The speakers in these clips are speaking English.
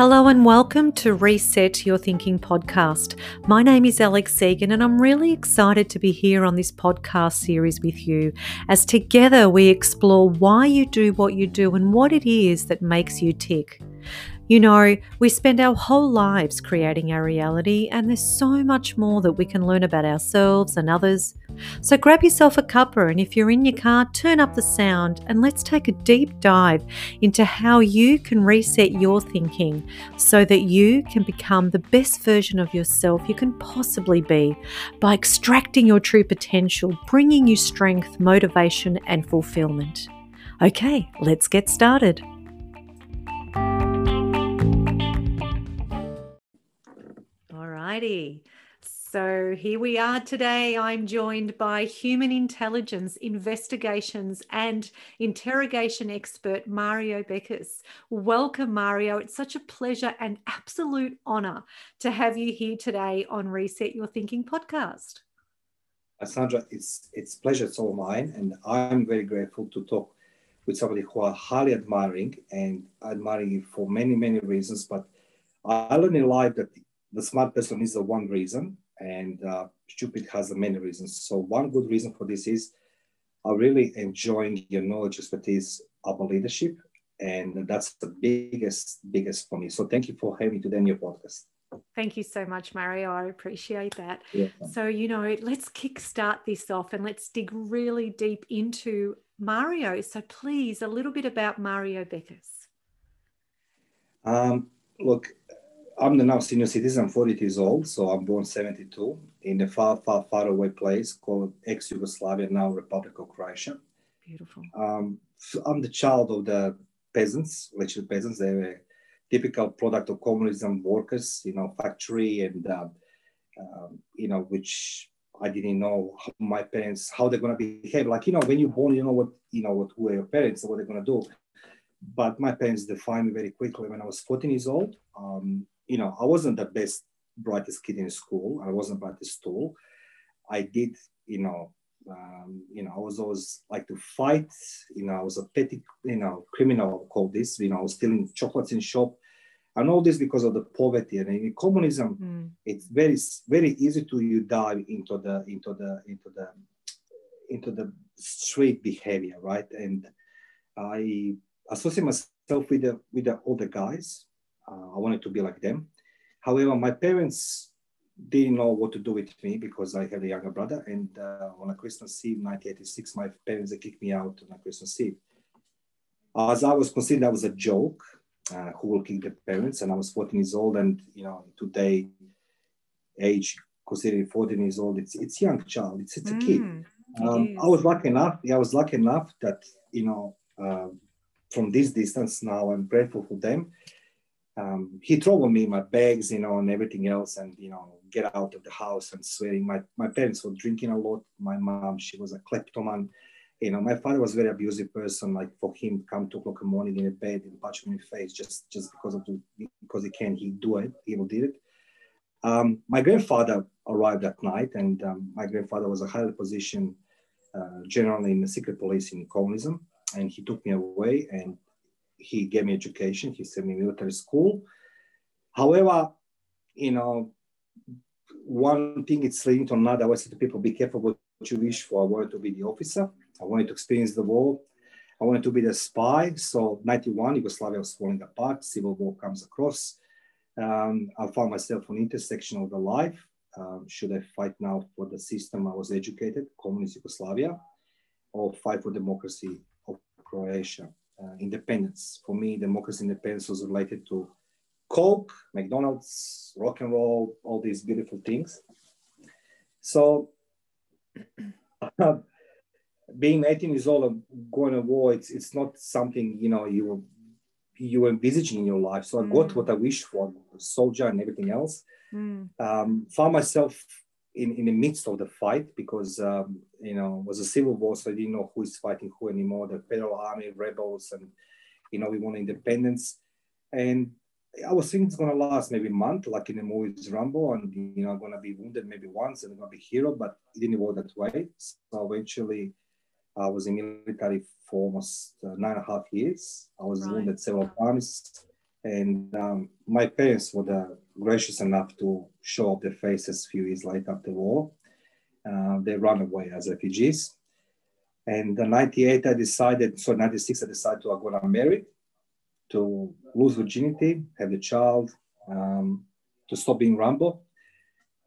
Hello and welcome to Reset Your Thinking podcast. My name is Alex Egan, and I'm really excited to be here on this podcast series with you as together we explore why you do what you do and what it is that makes you tick. You know, we spend our whole lives creating our reality, and there's so much more that we can learn about ourselves and others. So grab yourself a cuppa, and if you're in your car, turn up the sound and let's take a deep dive into how you can reset your thinking so that you can become the best version of yourself you can possibly be by extracting your true potential, bringing you strength, motivation, and fulfillment. Okay, let's get started. Alrighty. So here we are today. I'm joined by human intelligence investigations and interrogation expert Mario Bekes. Welcome, Mario. It's such a pleasure and absolute honor to have you here today on Reset Your Thinking podcast. Uh, Sandra, it's it's pleasure. It's all mine, and I'm very grateful to talk with somebody who I highly admiring and admiring for many many reasons. But I learned in life that the smart person is the one reason and uh, stupid has many reasons. So one good reason for this is I'm really enjoying your knowledge expertise about leadership, and that's the biggest biggest for me. So thank you for having me today in your podcast. Thank you so much, Mario. I appreciate that. Yeah. So, you know, let's kickstart this off and let's dig really deep into Mario. So, please, a little bit about Mario Bekes. Um, look, I'm the now senior citizen, I'm 40 years old, so I'm born 72 in a far, far, far away place called ex-Yugoslavia, now Republic of Croatia. Beautiful. Um, I'm the child of the peasants, literally peasants. They were typical product of communism workers, you know, factory and, uh, um, you know, which I didn't know how my parents, how they're going to behave. Like, you know, when you're born, you know what, you know, what, who are your parents, what they're going to do. But my parents defined me very quickly when I was 14 years old. Um, you know, I wasn't the best, brightest kid in school. I wasn't brightest school. I did, you know, um, you know, I was always like to fight. You know, I was a petty, you know, criminal. I'll this. You know, I was stealing chocolates in shop, and all this because of the poverty. And in communism, mm. it's very, very easy to you dive into the, into the, into the, into the straight behavior, right? And I associate myself with the with the older guys I wanted to be like them. However, my parents didn't know what to do with me because I had a younger brother. And uh, on a Christmas Eve, 1986, my parents kicked me out on a Christmas Eve. As I was considered that was a joke, uh, who will kick the parents, and I was 14 years old, and you know, today, age considered 14 years old, it's it's young child, it's it's a mm, kid. Um, I was lucky enough. Yeah, I was lucky enough that you know, uh, from this distance now, I'm grateful for them um, he troubled me, my bags, you know, and everything else, and you know, get out of the house and swearing. My my parents were drinking a lot. My mom, she was a kleptoman. You know, my father was very abusive person. Like for him, come two o'clock in the morning in a bed and punch me in the face just just because of the, because he can, he do it. He will did it. Um, my grandfather arrived that night, and um, my grandfather was a highly positioned uh, general in the secret police in communism, and he took me away and he gave me education. He sent me military school. However, you know, one thing it's leading to another. I always to people, be careful what you wish for. I wanted to be the officer. I wanted to experience the war. I wanted to be the spy. So 91, Yugoslavia was falling apart. Civil war comes across. Um, I found myself on intersection of the life. Um, should I fight now for the system I was educated, communist Yugoslavia, or fight for democracy of Croatia? Uh, independence. For me, democracy independence was related to Coke, McDonald's, rock and roll, all these beautiful things. So, uh, being 18 years old and going to war, it's, it's not something you know you you envisaging in your life. So mm. I got mm. what I wished for, soldier and everything else. Mm. Um, found myself in, in the midst of the fight because um, you know it was a civil war, so I didn't know who is fighting who anymore. The federal army, rebels, and you know we want independence. And I was thinking it's gonna last maybe a month, like in the movies Rambo, and you know I'm gonna be wounded maybe once and I'm gonna be hero, but it didn't work that way. So eventually, I was in military for almost uh, nine and a half years. I was right. wounded several times. And um, my parents were gracious enough to show up their faces a few years later after war. Uh, they ran away as refugees. And in 98, I decided, so 96, I decided to go and marry, to lose virginity, have a child, um, to stop being Rambo.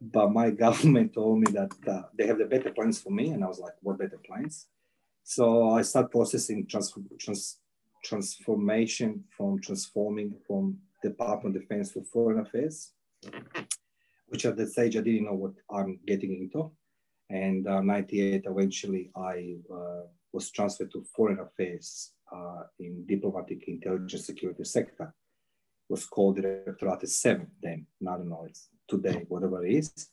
But my government told me that uh, they have the better plans for me. And I was like, what better plans? So I started processing trans- trans- transformation from transforming from Department of Defense to Foreign Affairs, which at that stage I didn't know what I'm getting into. And uh, 98, eventually I uh, was transferred to Foreign Affairs uh, in diplomatic intelligence security sector. It was called Directorate 7 then, I don't know, it's today, whatever it is.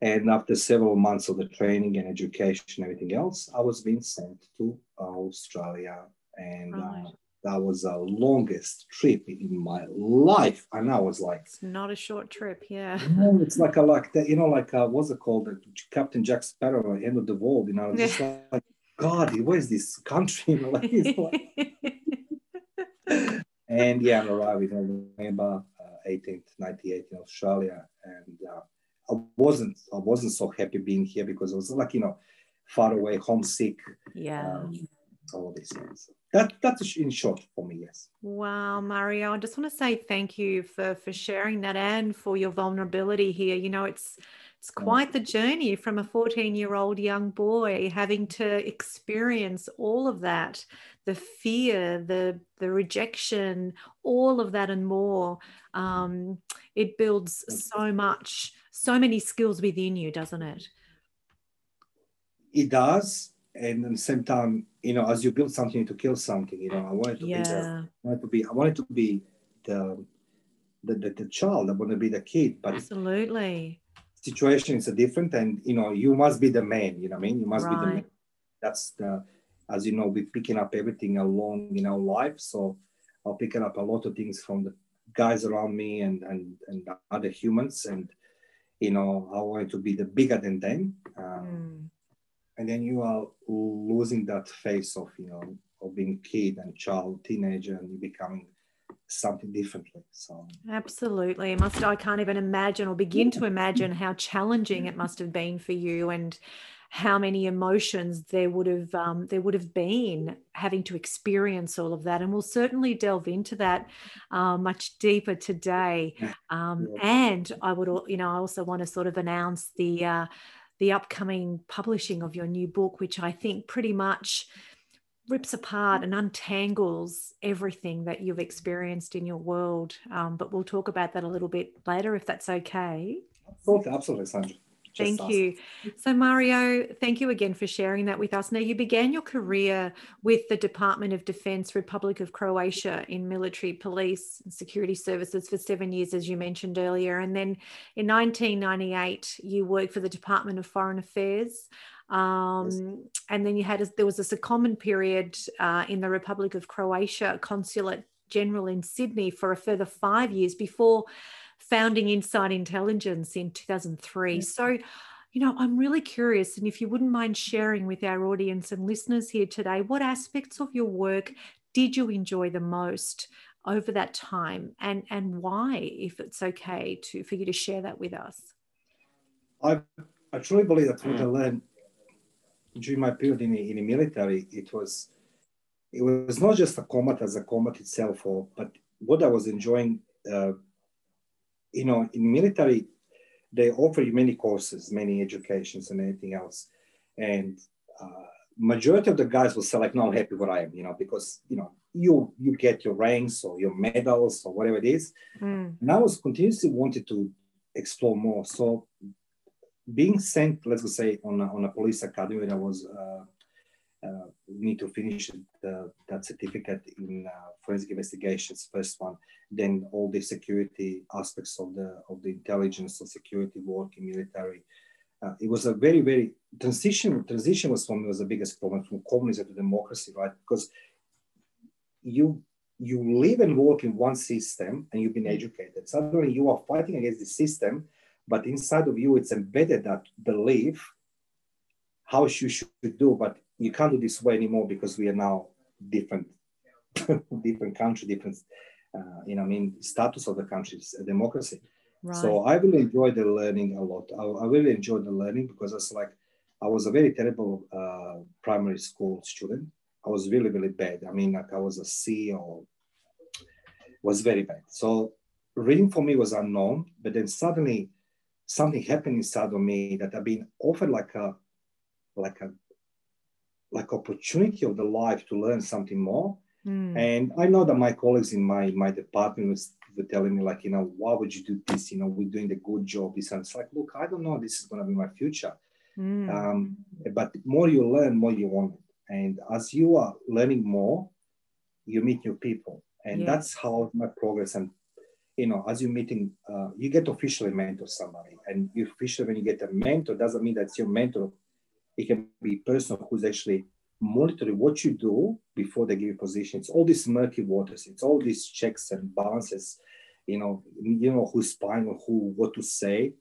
And after several months of the training and education, everything else, I was being sent to Australia. And right. uh, that was the longest trip in my life. And I was like, it's not a short trip, yeah. No, it's like a like that, you know, like uh, what's it called? Captain Jack Sparrow, End of the World, you know, just yeah. like, God, where's this country? You know, like, like... and yeah, I arrived in November uh, 18th, 98 in Australia. And uh, I wasn't I wasn't so happy being here because it was like you know far away, homesick. Yeah. Um, all these things. That that's in short for me, yes. Wow, Mario, I just want to say thank you for for sharing that and for your vulnerability here. You know, it's it's quite the journey from a 14 year old young boy having to experience all of that the fear the the rejection all of that and more um, it builds so much so many skills within you, doesn't it? It does. And at the same time, you know, as you build something to kill something, you know, I wanted to yeah. be the, I wanted to be I wanted to be the the, the, the child, I want to be the kid. But absolutely situation is different and you know, you must be the man, you know what I mean? You must right. be the man. That's the as you know, we're picking up everything along in our life. So I'll pick up a lot of things from the guys around me and and, and other humans and you know, I wanted to be the bigger than them. Um, mm. And then you are losing that face of, you know, of being kid and child, teenager, and you becoming something differently. So. Absolutely, must I can't even imagine or begin to imagine how challenging it must have been for you and how many emotions there would have um, there would have been having to experience all of that. And we'll certainly delve into that uh, much deeper today. Um, and i would you know i also want to sort of announce the uh, the upcoming publishing of your new book which i think pretty much rips apart and untangles everything that you've experienced in your world um, but we'll talk about that a little bit later if that's okay absolutely absolutely Sandra. Thank you. So, Mario, thank you again for sharing that with us. Now, you began your career with the Department of Defense, Republic of Croatia, in military, police, and security services for seven years, as you mentioned earlier. And then in 1998, you worked for the Department of Foreign Affairs. Um. And then you had a, there was a secondment period uh, in the Republic of Croatia consulate general in Sydney for a further five years before founding Insight Intelligence in 2003. So, you know, I'm really curious, and if you wouldn't mind sharing with our audience and listeners here today, what aspects of your work did you enjoy the most over that time, and and why, if it's okay to for you to share that with us? I I truly believe that what I learned during my period in the, in the military, it was it was not just a combat as a combat itself, or but what I was enjoying. Uh, you know, in military, they offer you many courses, many educations, and anything else. And uh, majority of the guys will say like, "No, I'm happy where I am," you know, because you know you you get your ranks or your medals or whatever it is. Mm. And I was continuously wanted to explore more. So being sent, let's say, on a, on a police academy, I was uh, uh, need to finish the, that certificate in uh, forensic investigations, first one, then all the security aspects of the of the intelligence or security work in military. Uh, it was a very very transition. Transition was for me was the biggest problem from communism to democracy, right? Because you you live and work in one system and you've been educated. Suddenly you are fighting against the system, but inside of you it's embedded that belief how you should do, but you can't do this way anymore because we are now different, different country, different uh, you know, I mean, status of the country, democracy. Right. So I really enjoyed the learning a lot. I, I really enjoyed the learning because it's like I was a very terrible uh, primary school student. I was really, really bad. I mean, like I was a C or was very bad. So reading for me was unknown, but then suddenly something happened inside of me that I've been offered like a like a like opportunity of the life to learn something more. Mm. And I know that my colleagues in my my department was were telling me like, you know, why would you do this? You know, we're doing the good job. It's like, look, I don't know. This is going to be my future. Mm. Um, but more you learn, more you want. it. And as you are learning more, you meet new people, and Yeah. that's how my progress. And you know, as you're meeting, uh, you get officially mentor somebody, and you officially when you get a mentor, doesn't mean that's your mentor. It can be a person who's actually monitoring what you do before they give you position. It's all these murky waters. It's all these checks and balances. You know, you know who's spying or who, what to say.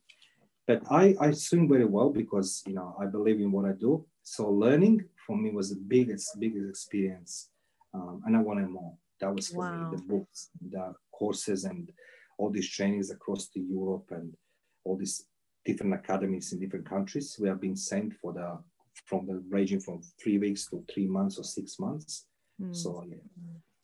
But I, I swim very well because you know I believe in what I do. So learning for me was the biggest, biggest experience, um, and I wanted more. That was for Wow. me the books, the courses, and all these trainings across to Europe and all these different academies in different countries. We have been sent for the from the ranging from three weeks to three months or six months. Mm. So yeah,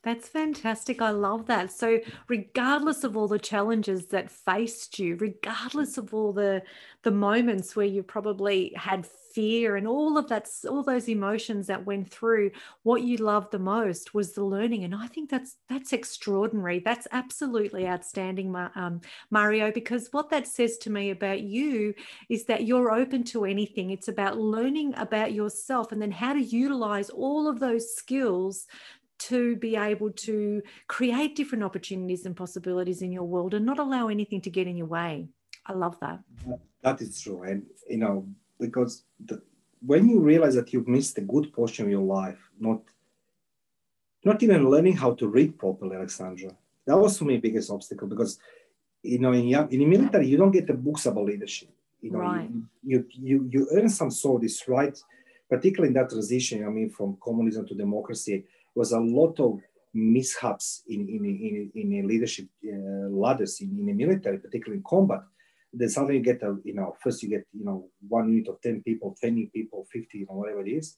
That's fantastic. I love that. So, regardless of all the challenges that faced you, regardless of all the the moments where you probably had fear and all of that, all those emotions that went through, what you loved the most was the learning. And I think that's that's extraordinary. That's absolutely outstanding, um, Mario. Because what that says to me about you is that you're open to anything. It's about learning about yourself and then how to utilize all of those skills to be able to create different opportunities and possibilities in your world and not allow anything to get in your way. I love that. that is true. And you know, because the, when you realize that you've missed a good portion of your life, not not even learning how to read properly, Alexandra, that was for me biggest obstacle because you know in, in the military you don't get the books about leadership. You know, Right. you, you you earn some sort of this right, particularly in that transition. I mean, from communism to democracy, was a lot of mishaps in in in, in, in leadership uh, ladders in, in the military, particularly in combat then suddenly you get a you know first you get you know one unit of 10 people 20 people 50 you know whatever it is.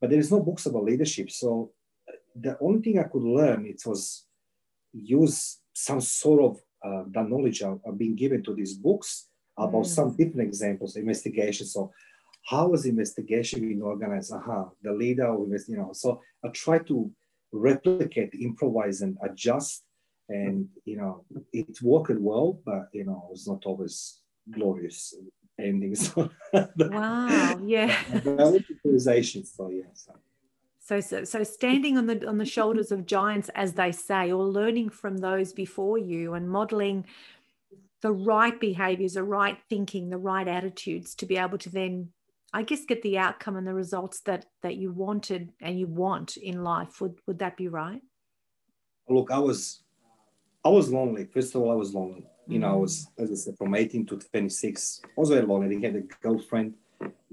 But there is no books about leadership. So uh, the only thing i could learn it was use some sort of uh, the knowledge of being given to these books about Mm. some different examples investigation so how was investigation being organized? Uh-huh. The leader you know so i try to replicate improvise and adjust and you know it worked well but you know it's not always glorious endings Wow. Yeah. improvisation so yeah so. So, so, so standing on the on the shoulders of giants, as they say, or learning from those before you and modeling the right behaviors, the right thinking, the right attitudes to be able to then, I guess, get the outcome and the results that that you wanted and you want in life. Would would that be right? look i was i was lonely. First of all i was lonely. You know i was as i said from 18 to 26 i was very lonely. I didn't have a girlfriend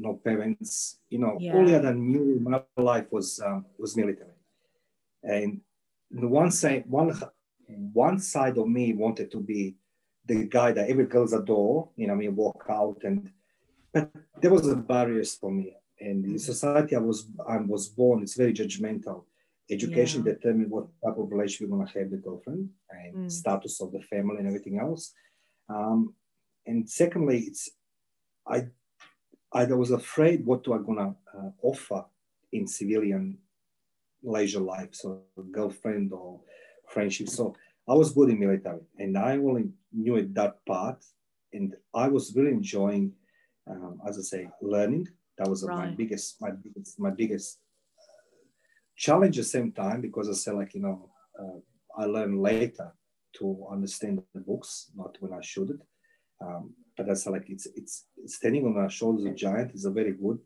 no parents. You know Yeah. all that i knew in my life was um, was military. And the one side one one side of me wanted to be the guy that every girl's adore you know i mean walk out and but there was a barriers for me. And the society i was i was born it's very judgmental education Yeah. determine what type of relationship you're going to have with girlfriend and Mm. status of the family and everything else. Um, and secondly it's i i was afraid what do i going to uh, offer in civilian leisure life so girlfriend or friendship. So i was good in military and i only knew it that part. And i was really enjoying um, as i say learning. That was my biggest my biggest my biggest challenge at the same time because I said like you know uh, I learned later to understand the books, not when I should it. Um, but that's like it's it's standing on the shoulders of giant is a very good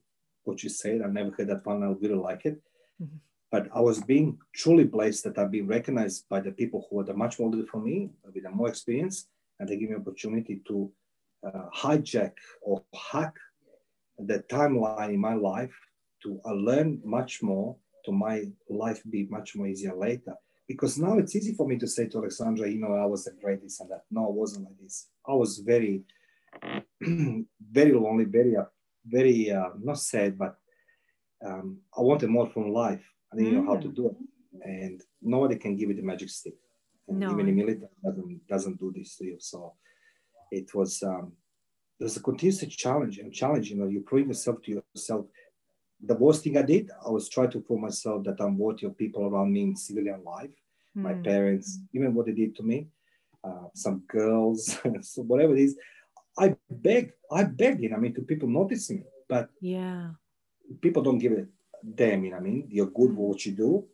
what you said. I never heard that one. I really like it. Mhm. But I was being truly blessed that I've been recognized by the people who are the much older for me, with more experience, and they give me opportunity to uh, hijack or hack the timeline in my life to uh, learn much more to my life be much more easier later because now it's easy for me to say to Alexandra, you know, I was the greatest and that. No, I wasn't like this. I was very, very lonely, very, uh, very, uh, not sad, but um, I wanted more from life. I didn't mm. know how to mm. do it. And nobody can give you the magic stick. And no. even the military doesn't, doesn't do this to you. So it was, um, it was a continuous challenge and challenge. You know, you prove yourself to yourself the worst thing I did, I was trying to prove myself that I'm worthy of people around me in civilian life, mm. my hmm. parents, even what they did to me, uh, some girls, so whatever it is. I beg, I beg, you know, I mean, to people noticing me, but yeah, people don't give it damn, you know, I mean, you're good mm. what you do,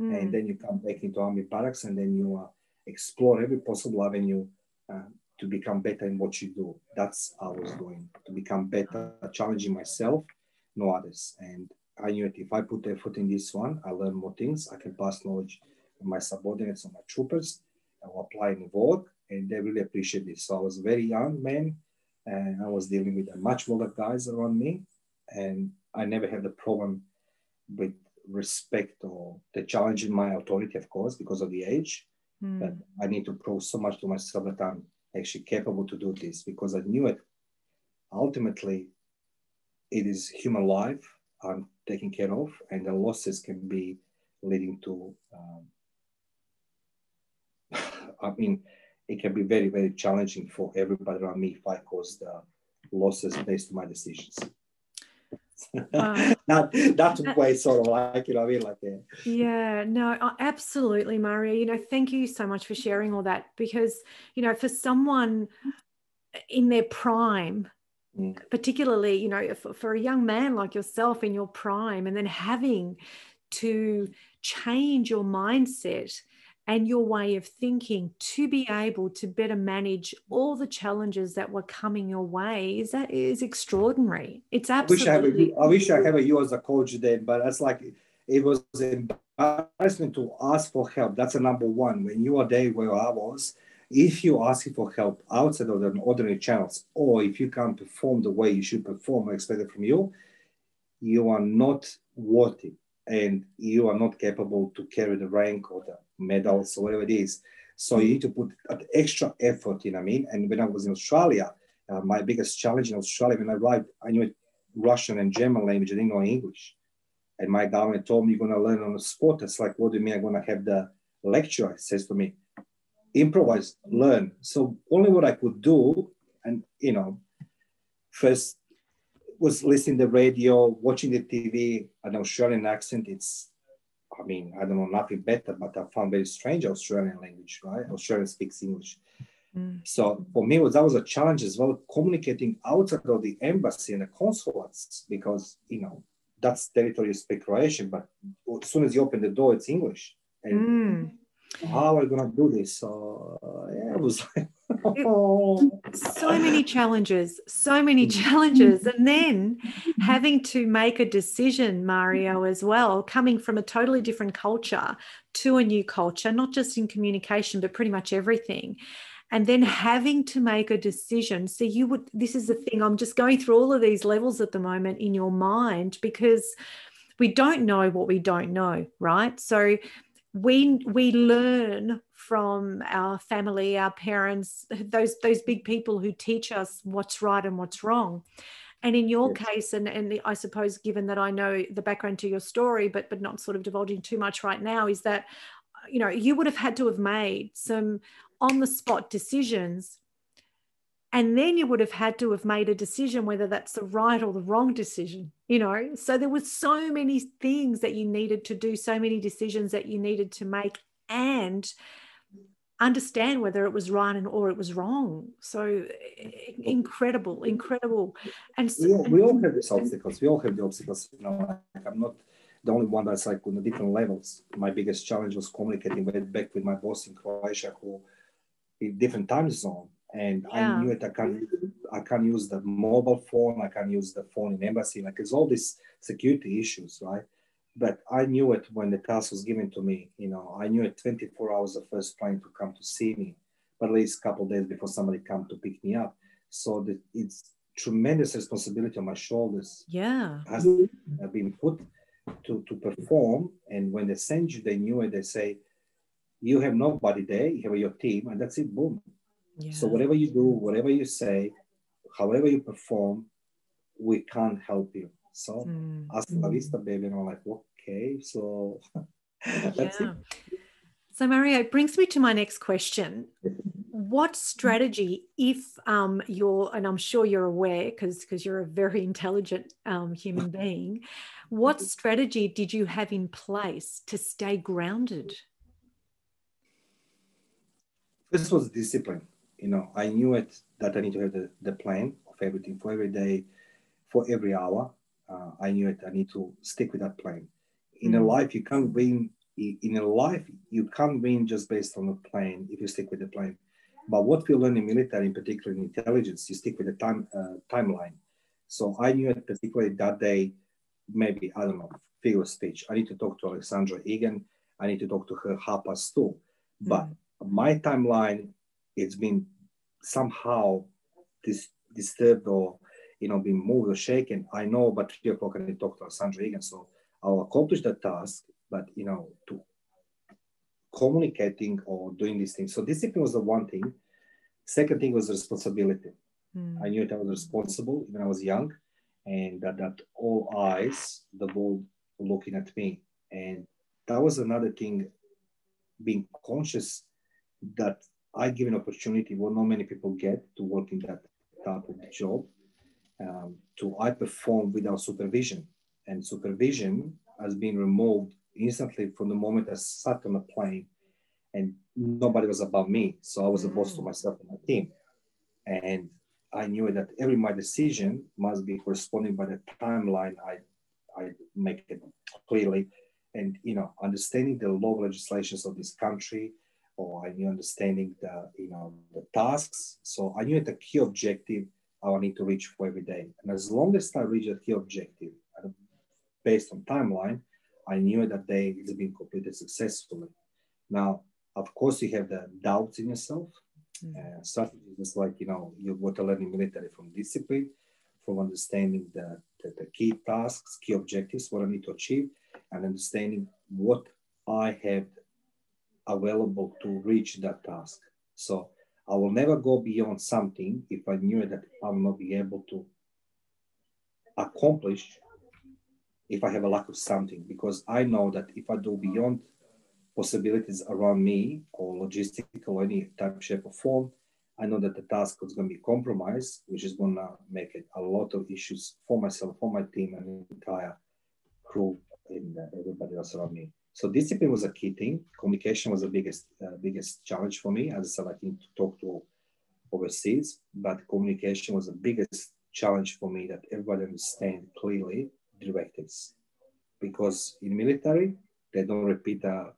mm. and then you come back into army barracks, and then you uh, explore every possible avenue uh, to become better in what you do. That's how I was doing to become better, challenging myself no others. And I knew that if I put effort in this one, I learn more things. I can pass knowledge to my subordinates or my troopers. I will apply in work, and they really appreciate this. So I was a very young man, and I was dealing with a much older guys around me, and I never had a problem with respect or the challenge in my authority, of course, because of the age. Mm. But I need to prove so much to myself that I'm actually capable to do this because I knew it. Ultimately, it is human life I'm taking care of, and the losses can be leading to. Um, I mean, it can be very, very challenging for everybody around me if I cause the losses based on my decisions. Not that's way sort of like you know I mean like yeah. yeah no absolutely Mario you know thank you so much for sharing all that because you know for someone in their prime Mm. particularly you know for, for a young man like yourself in your prime and then having to change your mindset and your way of thinking to be able to better manage all the challenges that were coming your way is that is extraordinary. It's absolutely I wish I, have a, I wish I have you as a coach then but that's like it was embarrassment to ask for help. That's a number one. When you are there where I was if you're asking for help outside of the ordinary channels, or if you can't perform the way you should perform or expected from you, you are not worthy and you are not capable to carry the rank or the medals or whatever it is. So you need to put extra effort, you know what I mean? And when I was in Australia, uh, my biggest challenge in Australia, when I arrived, I knew Russian and German language, I didn't know English. And my government told me you're going to learn on the spot. It's like, what do you mean I'm going to have the lecture? It says to me, improvise, learn. So only what I could do, and you know, first was listening to the radio, watching the TV, an Australian accent. It's, I mean, I don't know nothing better, but I found very strange Australian language, right? Australian speaks English. Mm. So for me, was that was a challenge as well, communicating outside of the embassy and the consulates, because you know that's territory you speak Croatian, but as soon as you open the door, it's English. And mm how are we going to do this? So yeah, it was like, so many challenges, so many mm. challenges. And then having to make a decision, Mario, as well, coming from a totally different culture to a new culture, not just in communication, but pretty much everything. And then having to make a decision. So, you would, this is the thing, I'm just going through all of these levels at the moment in your mind because we don't know what we don't know, right? So, we we learn from our family our parents those those big people who teach us what's right and what's wrong and in your yes. case and and i suppose given that i know the background to your story but but not sort of divulging too much right now is that you know you would have had to have made some on the spot decisions and then you would have had to have made a decision whether that's the right or the wrong decision you know? So there were so many things that you needed to do so many decisions that you needed to make and understand whether it was right and or it was wrong. So eh, eh, incredible incredible. And so, we, all, we all have these obstacles. We all have the obstacles you know like i'm not the only one that's like on the different levels. My biggest challenge was communicating back with my boss in croatia who in different time zone and yeah. I knew it. I can I can use the mobile phone. I can use the phone in embassy. Like it's all these security issues, right? But I knew it when the task was given to me. You know, I knew it 24 hours the first plane to come to see me, but at least a couple days before somebody come to pick me up. So that it's tremendous responsibility on my shoulders. Yeah, has been put to to perform. And when they send you, they knew it. They say you have nobody there, you have your team, and that's it, boom. Yeah. So whatever you do, whatever you say, however you perform, we can't help you. So mm. hasta la vista, baby. And I'm like, okay, so that's yeah. it. So Mario, it brings me to my next question. What strategy, if um, you're, and I'm sure you're aware because because you're a very intelligent um, human being, what strategy did you have in place to stay grounded? This was discipline. You know, I knew it that I need to have the, the plan of everything for every day, for every hour. Uh, I knew it. I need to stick with that plan. In mm. a life, you can't win. In a life, you can't win just based on a plan if you stick with the plan. But what we learn in military, in particular in intelligence, you stick with the time uh, timeline. So I knew it particularly that day maybe, I don't know, figure of speech. I need to talk to Alexandra Egan. I need to talk to her half past two. But mm my timeline, it's been somehow dis- disturbed or, you know, being moved or shaken. I know about three o'clock I need to talk to Alexandra Egan. So I'll accomplish that task, but, you know, to communicating or doing these things. So discipline was the one thing. Second thing was responsibility. Mm. I knew that I was responsible when I was young and that, that all eyes, the world looking at me. And that was another thing, being conscious that I give an opportunity what not many people get to work in that type of job. Um, to I perform without supervision, and supervision has been removed instantly from the moment I sat on a plane, and nobody was above me, so I was a boss to mm. myself and my team, and I knew that every my decision must be corresponding by the timeline I I make it clearly, and you know understanding the law legislations of this country, or I knew understanding the you know the tasks. So I knew the key objective I need to reach for every day, and as long as I reach a key objective based on timeline, I knew that day is being completed successfully. Now, of course, you have the doubts in yourself Mm. Uh, is like, you know, you go to learning military from discipline, from understanding the, the, the, key tasks, key objectives, what I need to achieve, and understanding what I have available to reach that task. So I will never go beyond something if I knew that I will not be able to accomplish if I have a lack of something, because I know that if I do beyond possibilities around me or logistical or any type, shape, or form, I know that the task is going to be compromised, which is going to make it a lot of issues for myself, for my team, and the entire crew and uh, everybody else around me. So discipline was a key thing. Communication was the biggest uh, biggest challenge for me. As I said, I talk to overseas, but communication was the biggest challenge for me that everybody understand clearly directives. Because in military, they don't repeat a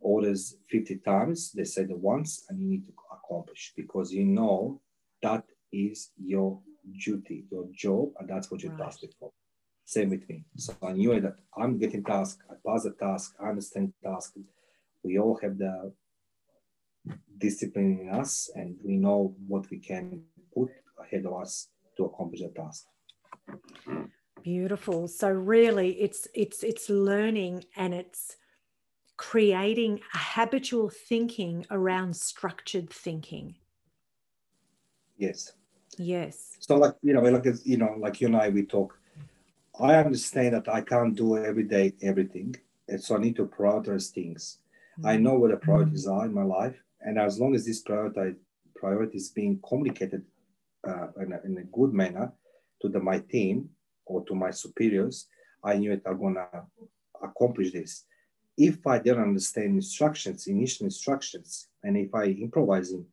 orders 50 times, they say the once, and you need to accomplish because you know that is your duty, your job, and that's what you're right. tasked for. Same with me. So I knew that I'm getting task, I pass the task, I understand task. We all have the discipline in us, and we know what we can put ahead of us to accomplish the task. Beautiful. So really, it's it's it's learning and it's creating a habitual thinking around structured thinking. Yes. Yes. So like you know, like you know, like you and I we talk. I understand that I can't do every day everything, and so I need to prioritize things. Mm-hmm. I know what the priorities are in my life, and as long as this priority priority is being communicated uh, in, a, in, a, good manner to the, my team or to my superiors, I knew that I'm gonna accomplish this if I didn't understand instructions, initial instructions, and if I improvising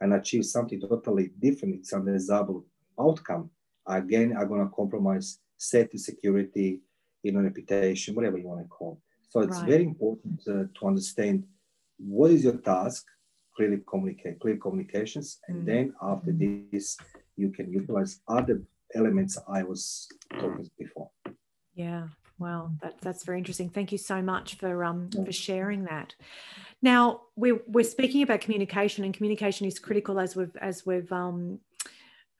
and achieve something totally different, it's an undesirable outcome, again, I'm gonna compromise safety, security, you know, reputation, whatever you want to call. So it's right. very important uh, to understand what is your task, clearly communicate, clear communications, and mm. then after this, you can utilize other elements I was talking before. Yeah, Wow, that, that's very interesting. Thank you so much for um, for sharing that. Now we're we're speaking about communication, and communication is critical as we've as we've um,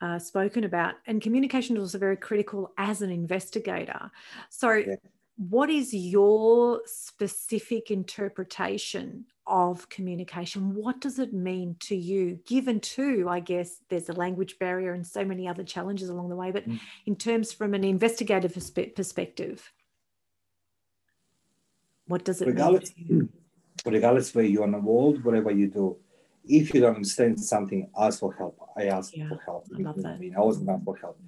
uh, spoken about, and communication is also very critical as an investigator. So, yeah. what is your specific interpretation of communication? What does it mean to you? Given to, I guess, there's a language barrier and so many other challenges along the way, but mm. in terms from an investigative perspective, what does it regardless, mean? Regardless where you're in the world, whatever you do, if you don't understand something, ask for help. I ask yeah, for help. I love that. I mean, I ask for help.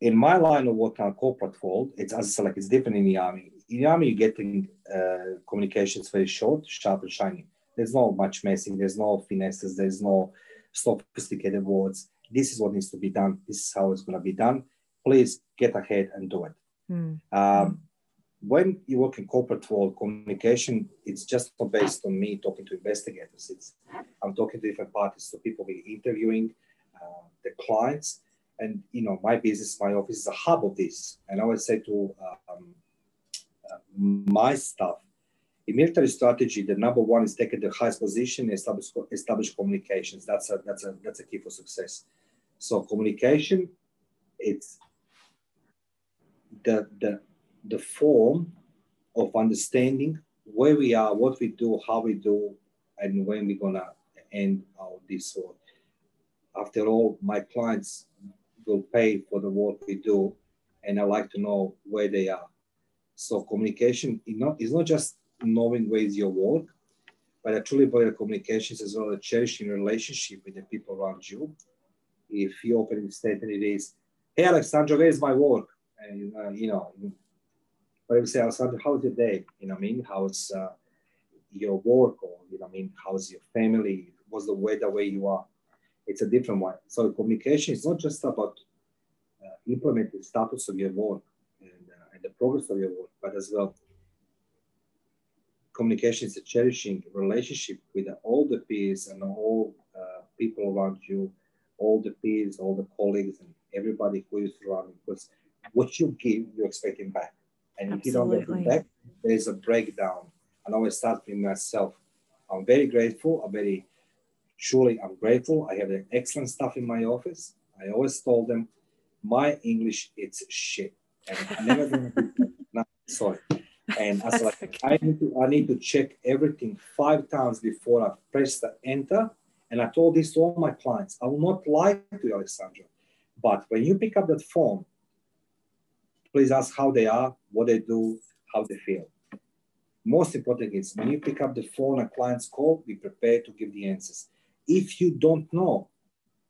In my line of work now, corporate world, it's as I said, like it's different in the army. In the army, you're getting uh, communications very short, sharp, and shiny. There's no much messing. There's no finesses. There's no sophisticated words. This is what needs to be done. This is how it's going to be done. Please get ahead and do it. Mm. Um, when you work in corporate world communication, it's just not based on me talking to investigators. It's I'm talking to different parties, so people be interviewing uh, the clients, and you know my business, my office is a hub of this. And I would say to um, uh, my staff, in military strategy, the number one is taking the highest position, establish establish communications. That's a that's a that's a key for success. So communication, it's the the the form of understanding where we are, what we do, how we do, and when we're gonna end our this. After all, my clients will pay for the work we do, and I like to know where they are. So communication is not, is not just knowing where is your work, but actually better communications as well as cherishing relationship with the people around you. If you open opening statement it is, "Hey Alexandra, where's my work?" and uh, you know, but I would say, how's your day? You know, I mean, how's uh, your work, or you know, I mean, how's your family? What's the weather where you are? It's a different one. So communication is not just about uh, implementing status of your work and, uh, and the progress of your work, but as well communication is a cherishing relationship with all the peers and all uh, people around you, all the peers, all the colleagues, and everybody who is around. Because what you give, you're expecting back. And if you don't get it back, there's a breakdown. And I always start with myself. I'm very grateful. I'm very, truly, I'm grateful. I have excellent stuff in my office. I always told them, my English, it's shit. And I'm never going to be, no, sorry. And I was like, okay. I, need to, I need to check everything five times before I press the enter. And I told this to all my clients. I will not lie to you, Alessandra. But when you pick up that phone please ask how they are, what they do, how they feel. Most important is when you pick up the phone and clients call, be prepared to give the answers. If you don't know,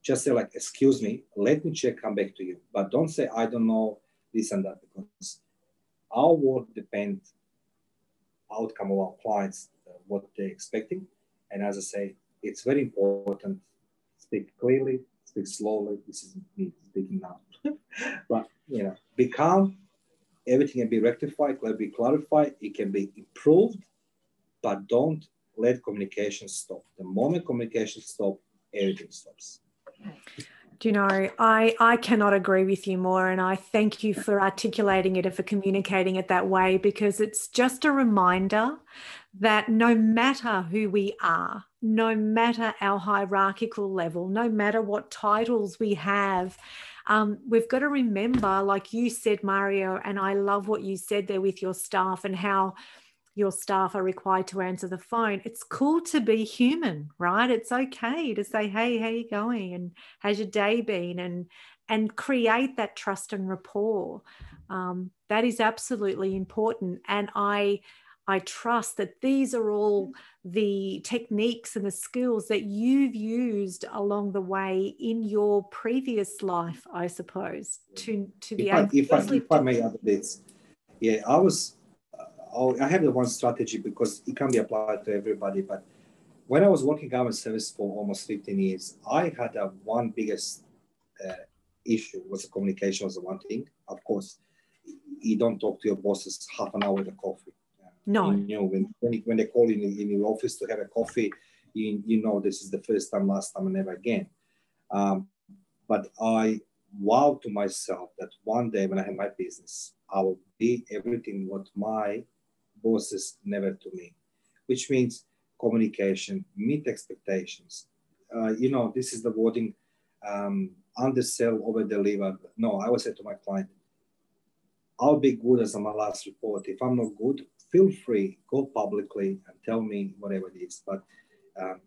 just say like, excuse me, let me check, come back to you. But don't say, I don't know this and that because our work depends outcome of our clients, uh, what they're expecting. And as I say, it's very important. Speak clearly, speak slowly. This is me speaking now. but you know, be calm. Everything can be rectified, can be clarified. It can be improved, but don't let communication stop. The moment communication stops, everything stops. Do you know, I, I cannot agree with you more. And I thank you for articulating it and for communicating it that way because it's just a reminder that no matter who we are, no matter our hierarchical level, no matter what titles we have, um, we've got to remember, like you said, Mario, and I love what you said there with your staff and how your staff are required to answer the phone. It's cool to be human, right? It's okay to say, "Hey, how you going?" and "How's your day been?" and and create that trust and rapport. Um, that is absolutely important. And I I trust that these are all the techniques and the skills that you've used along the way in your previous life, I suppose, to, to be if able I, if, I, if I may add this, yeah, I was, uh, I have the one strategy because it can be applied to everybody. But when I was working government service for almost 15 years, I had a one biggest uh, issue was the communication was the one thing. Of course, you don't talk to your bosses half an hour with a coffee no. You know, when, when, when they call in, in your office to have a coffee, you, you know this is the first time, last time, and never again. Um, but I vow to myself that one day when I have my business, I will be everything what my bosses never to me, which means communication, meet expectations. Uh, you know, this is the wording um, undersell, over deliver. No, I always say to my client, I'll be good as my last report. If I'm not good, feel free, go publicly and tell me whatever it is. But um,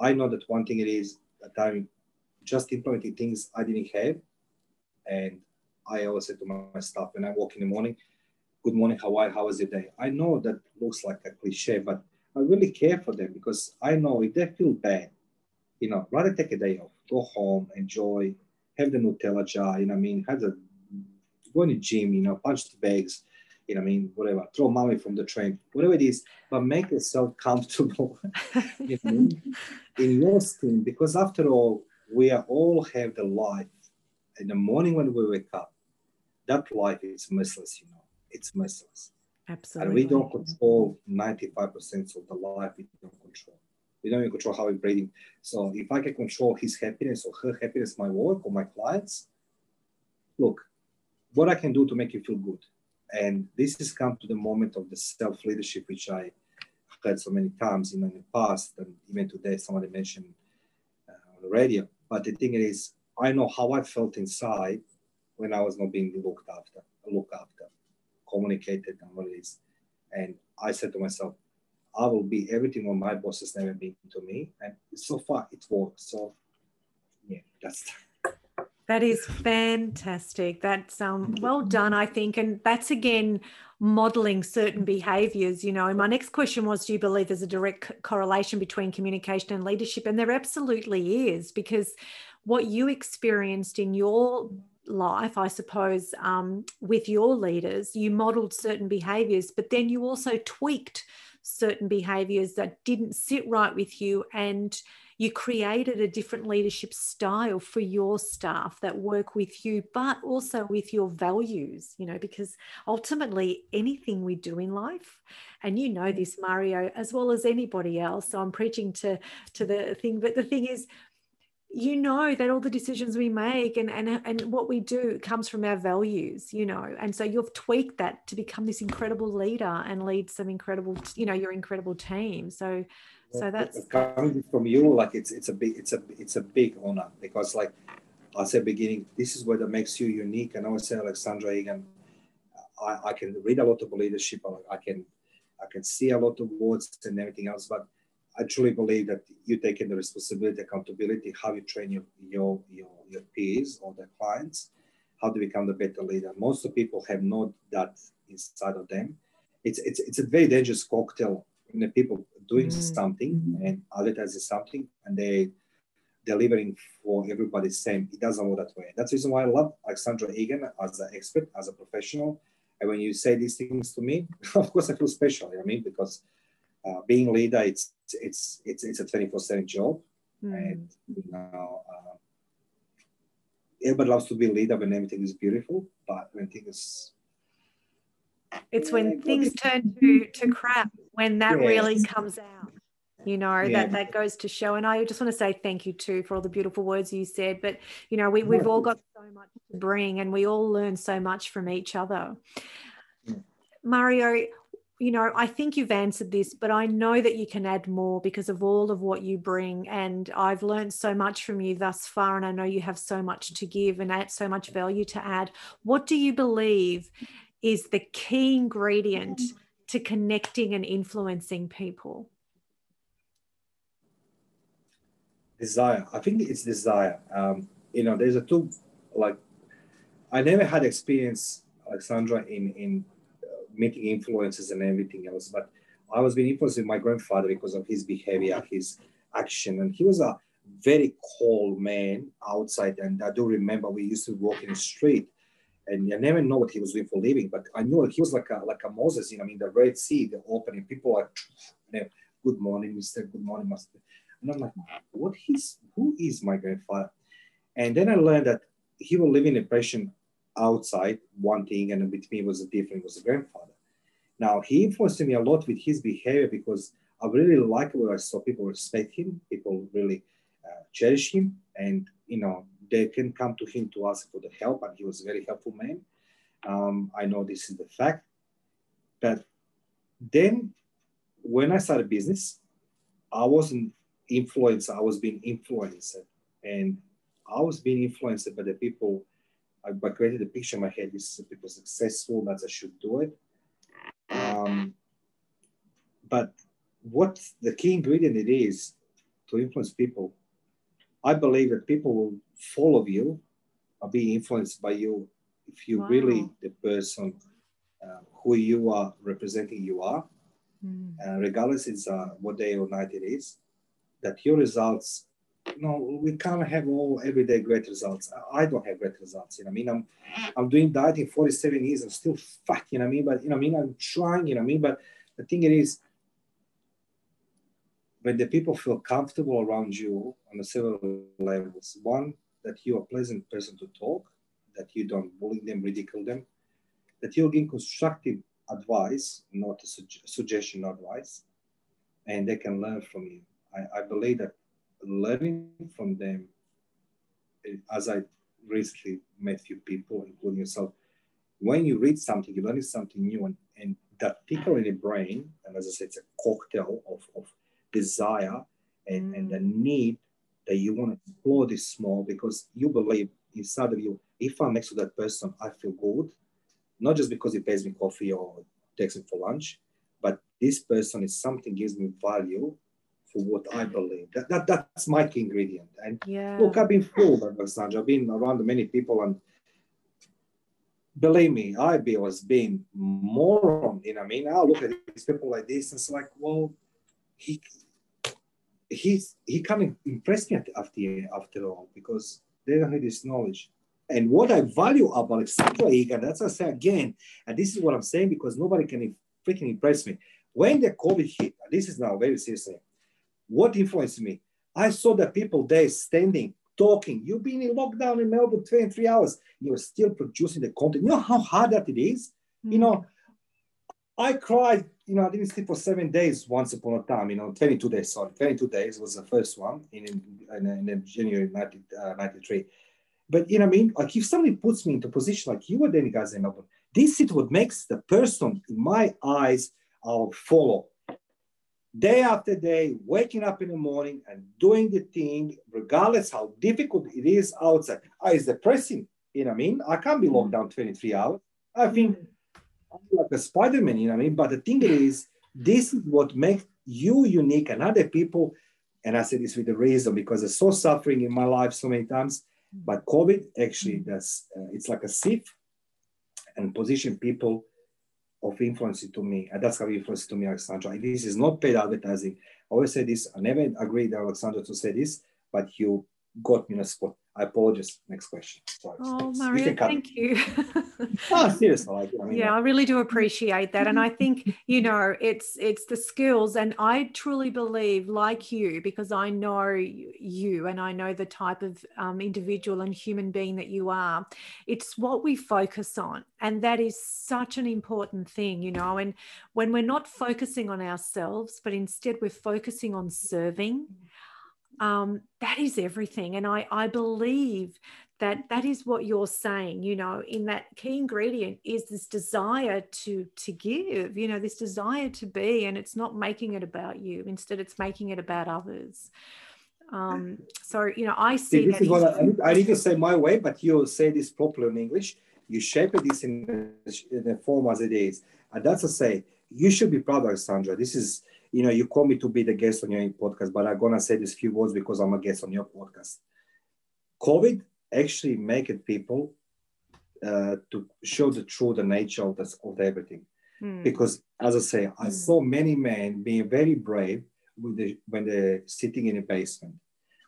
I know that one thing it is that I'm just implementing things I didn't have. And I always say to my, my staff when I walk in the morning, good morning, Hawaii, how was your day? I know that looks like a cliche, but I really care for them because I know if they feel bad, you know, rather take a day off, go home, enjoy, have the Nutella jar, you know I mean, have the go in the gym, you know, punch the bags, you know I mean, whatever, throw mommy from the train, whatever it is, but make yourself comfortable you know, in your skin because after all, we are all have the life. In the morning when we wake up, that life is merciless, you know, it's merciless. Absolutely. And we don't control 95% of the life we don't control. We don't even control how we're breathing. So if I can control his happiness or her happiness, my work or my clients, look, what I can do to make you feel good. And this has come to the moment of the self leadership, which I heard so many times in the past, and even today somebody mentioned uh, on the radio. But the thing is, I know how I felt inside when I was not being looked after, looked after, communicated, and what it is. And I said to myself, I will be everything what my boss has never been to me. And so far it works. So yeah, that's that is fantastic. That's um, well done, I think. And that's again modeling certain behaviors. You know, and my next question was Do you believe there's a direct correlation between communication and leadership? And there absolutely is, because what you experienced in your life, I suppose, um, with your leaders, you modeled certain behaviors, but then you also tweaked certain behaviors that didn't sit right with you and you created a different leadership style for your staff that work with you but also with your values you know because ultimately anything we do in life and you know this mm. mario as well as anybody else so i'm preaching to to the thing but the thing is you know that all the decisions we make and, and and what we do comes from our values you know and so you've tweaked that to become this incredible leader and lead some incredible you know your incredible team. So so that's coming from you like it's it's a big it's a it's a big honor because like i said beginning this is what makes you unique and i would say alexandra Egan, I, I can read a lot of leadership i can i can see a lot of words and everything else but I truly believe that you taking the responsibility, accountability, how you train your, your, your, your peers or their clients, how to become the better leader. Most of people have not that inside of them. It's, it's, it's a very dangerous cocktail when the people doing mm-hmm. something and advertising something and they delivering for everybody same. It doesn't work that way. That's the reason why I love Alexandra Egan as an expert, as a professional. And when you say these things to me, of course I feel special. I mean, because uh, being leader, it's it's it's it's a twenty four seven job, mm. and you know, uh, everybody loves to be leader when everything is beautiful, but when things it's when things turn to to crap when that yes. really comes out you know yeah. that that goes to show and i just want to say thank you too for all the beautiful words you said but you know we, we've all got so much to bring and we all learn so much from each other mario you know, I think you've answered this, but I know that you can add more because of all of what you bring. And I've learned so much from you thus far, and I know you have so much to give and add so much value to add. What do you believe is the key ingredient to connecting and influencing people? Desire. I think it's desire. Um, you know, there's a two like I never had experience, Alexandra, in in meeting influences and everything else. But I was being influenced with my grandfather because of his behavior, his action, and he was a very cold man outside. And I do remember we used to walk in the street, and I never know what he was doing for living, but I knew he was like a like a Moses. You know, I mean, the Red Sea, the opening. People are, you know, good morning, Mister. Good morning, Master. And I'm like, what is who is my grandfather? And then I learned that he was living in depression outside one thing and with me was a different was a grandfather now he influenced me a lot with his behavior because i really like what i saw people respect him people really uh, cherish him and you know they can come to him to ask for the help and he was a very helpful man um, i know this is the fact but then when i started business i wasn't influenced i was being influenced and i was being influenced by the people I, I created a picture in my head. This is people successful. That I should do it. Um, but what the key ingredient it is to influence people, I believe that people will follow you or be influenced by you if you wow. really the person uh, who you are representing you are, mm. uh, regardless it's uh, what day or night it is, that your results, you know, we can't have all everyday great results. I don't have great results. You know, I mean, I'm I'm doing dieting 47 years. I'm still fat. You know, what I mean, but you know, I mean, I'm trying. You know, what I mean, but the thing it is, when the people feel comfortable around you on a several levels, one that you're a pleasant person to talk, that you don't bully them, ridicule them, that you're giving constructive advice, not a su- suggestion advice, and they can learn from you. I, I believe that learning from them, as I recently met few people, including yourself, when you read something, you're learning something new, and, and that tickle in the brain, and as I said, it's a cocktail of, of desire and, mm. and the need that you want to explore this small because you believe inside of you, if I'm next to that person, I feel good, not just because he pays me coffee or takes me for lunch, but this person is something gives me value for what I believe. That, that that's my key ingredient. And yeah. look, I've been fooled, Alexandra. I've been around many people and believe me, I was being moron. You know, what I mean, I look at these people like this, and it's like, well, he he's he can't impress me after after all because they don't have this knowledge. And what I value about Alexandra Egan, that's what I say again, and this is what I'm saying because nobody can freaking impress me. When the COVID hit, this is now very seriously, what influenced me? I saw the people there standing, talking. You've been in lockdown in Melbourne 23 hours. You're still producing the content. You know how hard that it is? Mm-hmm. You know, I cried, you know, I didn't sleep for seven days once upon a time, you know, 22 days, sorry, 22 days was the first one in, in, in, in January 90, uh, 93. But, you know I mean? Like if somebody puts me into a position like you were then, guys in Melbourne, this is what makes the person, in my eyes, I'll follow. Day after day, waking up in the morning and doing the thing, regardless how difficult it is outside. Ah, it's depressing, you know what I mean? I can't be locked down 23 hours. I think like a Spider-Man, you know what I mean? But the thing is, this is what makes you unique and other people. And I say this with a reason because I saw suffering in my life so many times. But COVID actually does, uh, it's like a sieve and position people of influence to me. And that's how influence to me, Alexandra. This is not paid advertising. I always say this. I never agreed, Alexandra, to say this, but you got me in a spot. I apologize. Next question. Sorry. Oh, Mario, thank you. oh, seriously, like, I mean, yeah, I really do appreciate that, and I think you know it's it's the skills, and I truly believe, like you, because I know you, and I know the type of um, individual and human being that you are. It's what we focus on, and that is such an important thing, you know. And when we're not focusing on ourselves, but instead we're focusing on serving um, that is everything. And I, I believe that that is what you're saying, you know, in that key ingredient is this desire to to give, you know, this desire to be, and it's not making it about you. Instead, it's making it about others. Um, so, you know, I see, see this is what I, I, need to say my way, but you say this properly in English. You shape this in the, in the form as it is. And that's to say, you should be proud, Alexandra. This is you know, you call me to be the guest on your podcast, but I'm gonna say these few words because I'm a guest on your podcast. COVID actually make it people uh, to show the true the nature of this of everything. Mm. Because as I say, I mm. saw many men being very brave with the, when they're sitting in a basement.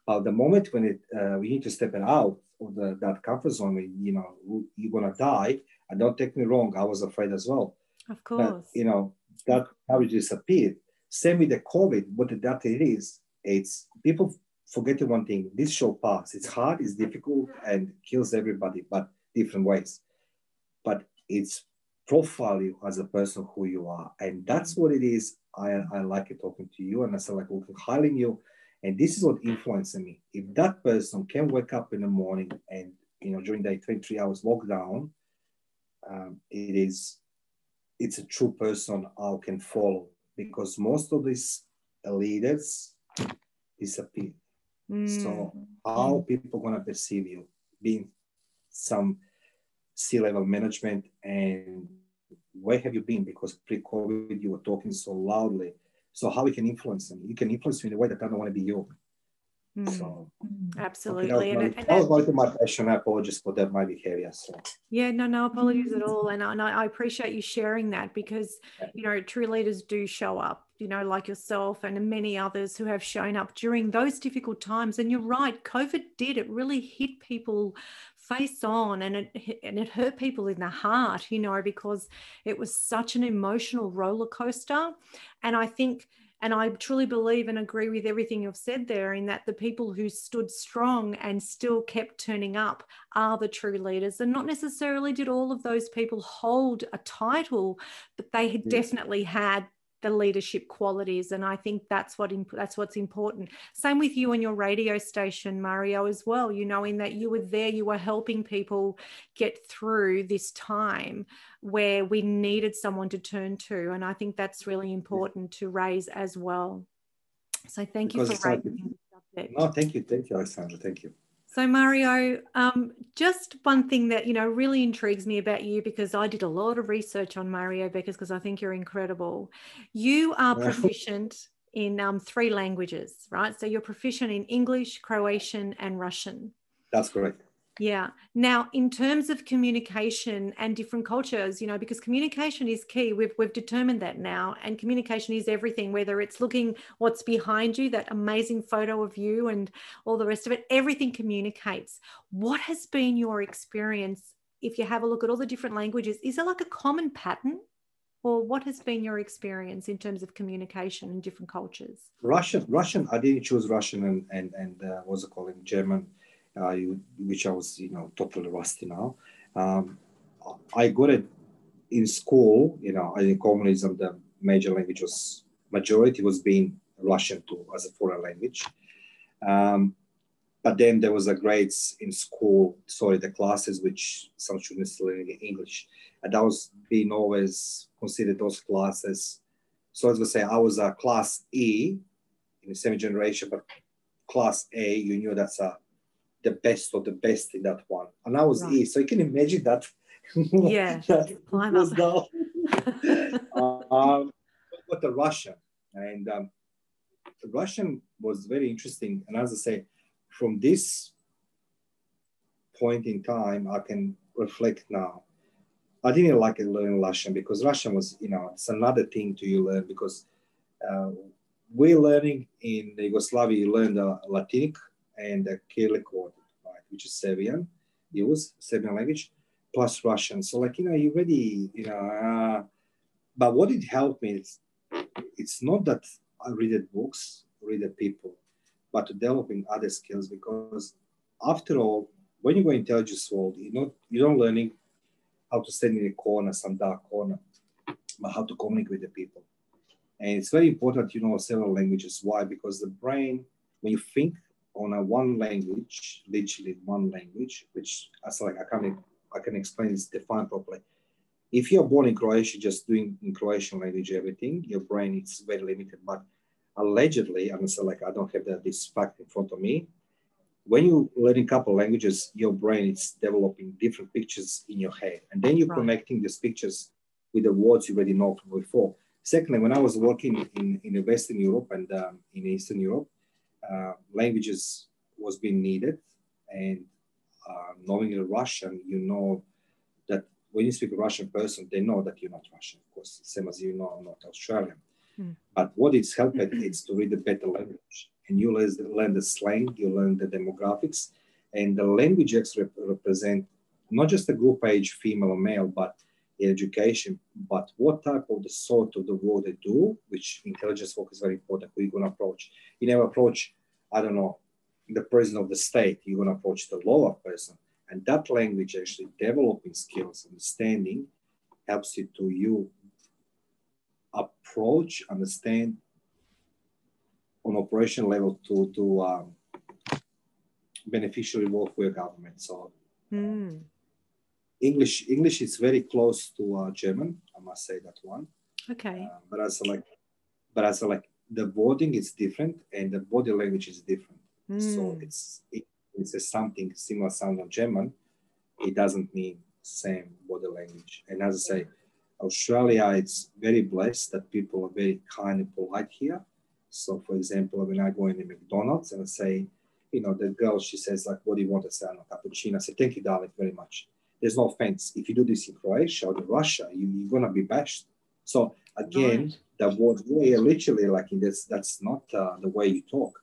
But the moment when it uh, we need to step it out of the, that comfort zone, you know, you're gonna die. And don't take me wrong, I was afraid as well. Of course. But, you know, that courage disappeared. Same with the COVID, what the data it is, it's people forgetting one thing. This shall pass. It's hard, it's difficult, and kills everybody, but different ways. But it's profile you as a person who you are. And that's what it is. I, I like it talking to you and I said like looking highlighting you. And this is what influenced me. If that person can wake up in the morning and you know during the 23 hours lockdown, um, it is it's a true person I can follow because most of these leaders disappear. Mm. So how people gonna perceive you being some C-level management and where have you been? Because pre-COVID you were talking so loudly. So how we can influence them? You can influence them in a way that I don't want to be you. Mm. So mm. absolutely, okay, that was, and, that was my question. I apologize for that my behavior. So yeah, no, no apologies at all, and I, and I appreciate you sharing that because you know true leaders do show up. You know, like yourself and many others who have shown up during those difficult times. And you're right, COVID did it really hit people face on and it and it hurt people in the heart you know because it was such an emotional roller coaster and i think and I truly believe and agree with everything you've said there in that the people who stood strong and still kept turning up are the true leaders. And not necessarily did all of those people hold a title, but they had yes. definitely had the leadership qualities and i think that's what imp- that's what's important. Same with you and your radio station mario as well you know in that you were there you were helping people get through this time where we needed someone to turn to and i think that's really important to raise as well. So thank because you for raising the subject. No thank you thank you alexandra thank you so, Mario, um, just one thing that you know really intrigues me about you because I did a lot of research on Mario Bekes because I think you're incredible. You are proficient in um, three languages, right? So you're proficient in English, Croatian, and Russian. That's correct. Yeah. Now, in terms of communication and different cultures, you know, because communication is key, we've, we've determined that now, and communication is everything, whether it's looking what's behind you, that amazing photo of you, and all the rest of it, everything communicates. What has been your experience if you have a look at all the different languages? Is there like a common pattern? Or what has been your experience in terms of communication in different cultures? Russian, Russian. I didn't choose Russian and and and uh, what's it called in German which I was, you know, totally rusty now. Um, I got it in school, you know, in communism, the major language was, majority was being Russian too as a foreign language. Um, but then there was a grades in school, sorry, the classes which some students learning English. And that was being always considered those classes. So as I say, I was a class E in the same generation, but class A, you knew that's a the best of the best in that one. And I was right. E. So you can imagine that. Yeah. that was down. um, but the Russian. And um, the Russian was very interesting. And as I say, from this point in time, I can reflect now. I didn't like learning Russian because Russian was, you know, it's another thing to you learn because uh, we're learning in Yugoslavia, you learn the Latinic and the Cyrillic word, right, which is Serbian, use Serbian language, plus Russian. So like, you know, you already, you know, uh, but what it helped me is it's not that I read the books, read the people, but developing other skills because after all, when you go intelligence world, you know, you don't learning how to stand in a corner, some dark corner, but how to communicate with the people. And it's very important you know several languages. Why? Because the brain, when you think, on a one language, literally one language, which I like I can I can explain this defined properly. If you're born in Croatia, just doing in Croatian language everything, your brain is very limited. But allegedly, I'm say like I don't have that, this fact in front of me. When you learn a couple languages, your brain is developing different pictures in your head, and then you're right. connecting these pictures with the words you already know from before. Secondly, when I was working in, in Western Europe and um, in Eastern Europe, uh, languages was being needed. And uh, knowing the Russian, you know that when you speak a Russian person, they know that you're not Russian, of course, same as you know I'm not Australian. Mm. But what it's helped is to read a better language. And you learn the slang, you learn the demographics, and the languages rep- represent not just the group age, female or male, but education, but what type of the sort of the work they do, which intelligence work is very important. Who you going to approach? You never approach, I don't know, the president of the state. You're going to approach the lower person, and that language actually developing skills, understanding, helps you to you approach, understand on operation level to to um, beneficially work for your government. So. Mm English English is very close to uh, German. I must say that one. Okay. Uh, but as like, but as like the wording is different and the body language is different. Mm. So it's it, it's something similar sound on German. It doesn't mean same body language. And as I say, Australia, it's very blessed that people are very kind and polite here. So, for example, when I go in the McDonald's and I say, you know, the girl, she says, like, what do you want to say? a cappuccino. I say, thank you, darling, very much. There's no offense. If you do this in Croatia or in Russia, you, you're going to be bashed. So, again, right. the word way, literally, like, in this, that's not uh, the way you talk.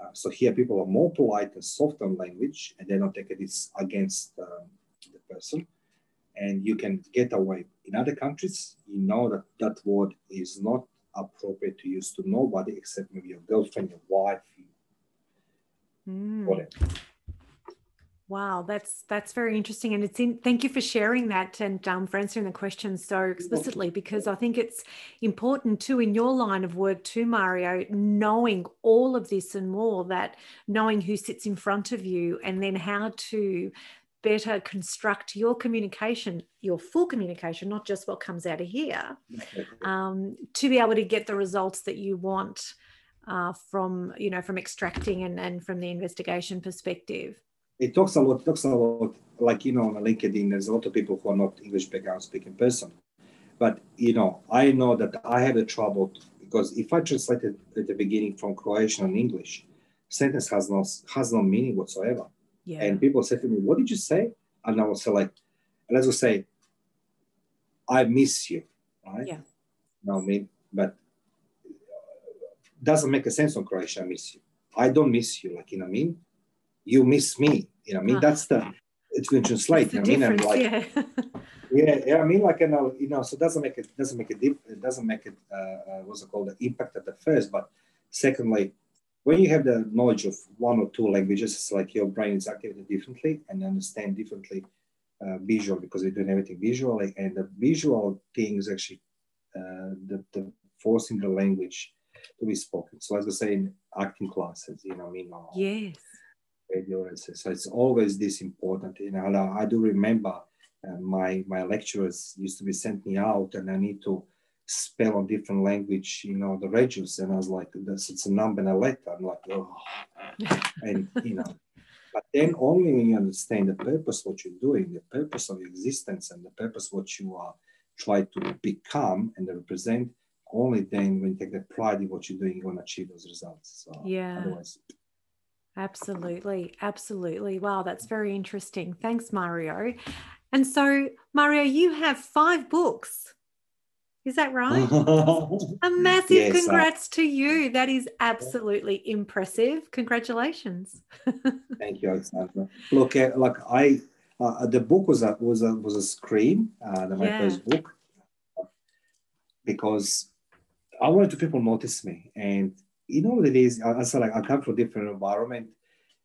Uh, so here people are more polite and soft on language and they don't take it against um, the person and you can get away in other countries you know that that word is not appropriate to use to nobody except maybe your girlfriend your wife mm. whatever Wow, that's that's very interesting, and it's in. Thank you for sharing that and um, for answering the question so explicitly, because I think it's important too in your line of work too, Mario, knowing all of this and more. That knowing who sits in front of you, and then how to better construct your communication, your full communication, not just what comes out of here, um, to be able to get the results that you want uh, from you know from extracting and, and from the investigation perspective it talks a lot, talks a lot, like, you know, on LinkedIn, there's a lot of people who are not English background speaking person. But, you know, I know that I have a trouble because if I translated at the beginning from Croatian and English, sentence has no, has no meaning whatsoever. Yeah. And people say to me, what did you say? And I will say like, let's just say, I miss you, right? Yeah. You know what I mean? But uh, doesn't make a sense on Croatian, I miss you. I don't miss you, like, you know what I mean? You miss me. You know, I mean, uh, that's the it's been translated. I mean, I'm like, yeah. yeah, yeah, I mean, like, you know, you know, so it doesn't make it doesn't make it deep. it doesn't make it uh, uh, what's it called the impact at the first, but secondly, when you have the knowledge of one or two languages, it's like your brain is activated differently and understand differently uh, visual because you're doing everything visually, and the visual thing is actually uh, the, the forcing the language to be spoken. So as I say in acting classes, you know, I mean, yes So it's always this important. You know, I do remember uh, my my lecturers used to be sent me out, and I need to spell on different language. You know, the regius, and I was like, "This it's a number and a letter." I'm like, oh, and you know. But then only when you understand the purpose what you're doing, the purpose of existence, and the purpose what you are try to become and represent, only then when you take the pride in what you're doing, you're going to achieve those results. So yeah. Otherwise, Absolutely. Absolutely. Wow, that's very interesting. Thanks, Mario. And so, Mario, you have five books. Is that right? A massive yes, congrats uh, to you. That is absolutely impressive. Congratulations. thank you, Alexandra. Look, uh, like I, uh, the book was a was a was a scream. Uh, my yeah. first book, because I wanted to people notice me, and you know what it is. I, I said like I come from a different environment,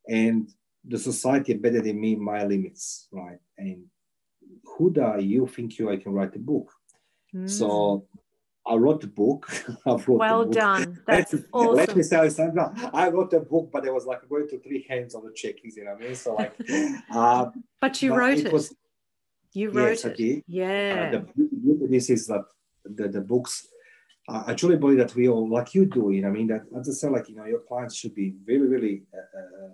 and the society better than me my limits, right? And who do you think you I can write a book? Mm. So I wrote the book. Wrote well book. done. That's let, awesome. Let me say, Sandra, I wrote a book, but it was like going to three hands on the checkings, you know what I mean? So like, uh, but you but wrote it. Was, you wrote yes, it. Yeah. Uh, the, this is that the, the books I truly believe that we all, like you do, you know, I mean, that as I said, like, you know, your clients should be really, really uh, uh,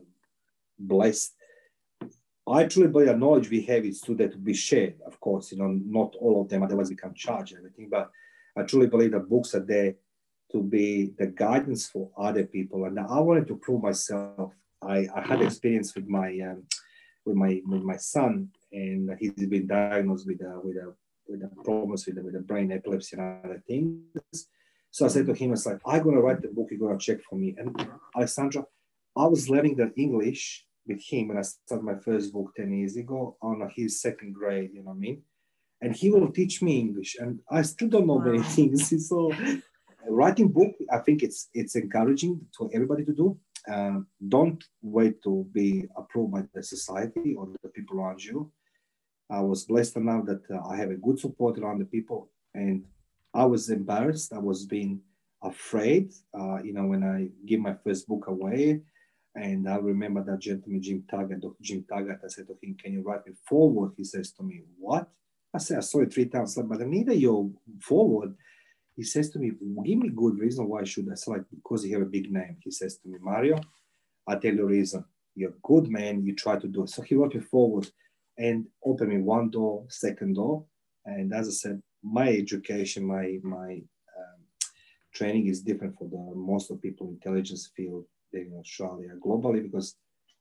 blessed. I truly believe that knowledge we have is to that to be shared, of course, you know, not all of them, otherwise we can't charge everything, but I truly believe that books are there to be the guidance for other people. And I wanted to prove myself. I, I had experience with my, um, with my, with my son, and he's been diagnosed with a, with a with the problems with the, with the brain epilepsy and other things. So I said to him, "It's like I'm gonna write the book. You're gonna check for me." And Alessandra, I was learning the English with him when I started my first book ten years ago on his second grade. You know what I mean? And he will teach me English, and I still don't know wow. many things. So writing book, I think it's it's encouraging to everybody to do. Uh, don't wait to be approved by the society or the people around you. I was blessed enough that uh, I have a good support around the people, and I was embarrassed. I was being afraid, uh, you know, when I give my first book away. And I remember that gentleman, Jim Taggart, Dr. Jim Taggart, I said to him, Can you write me foreword? He says to me, What? I said, I saw it three times, but I need your foreword. He says to me, Give me good reason why should. I said, like, because you have a big name. He says to me, Mario, i tell you reason. You're a good man, you try to do it. So he wrote me foreword. And opened me one door, second door. And as I said, my education, my my um, training is different for the most of people intelligence field in Australia globally because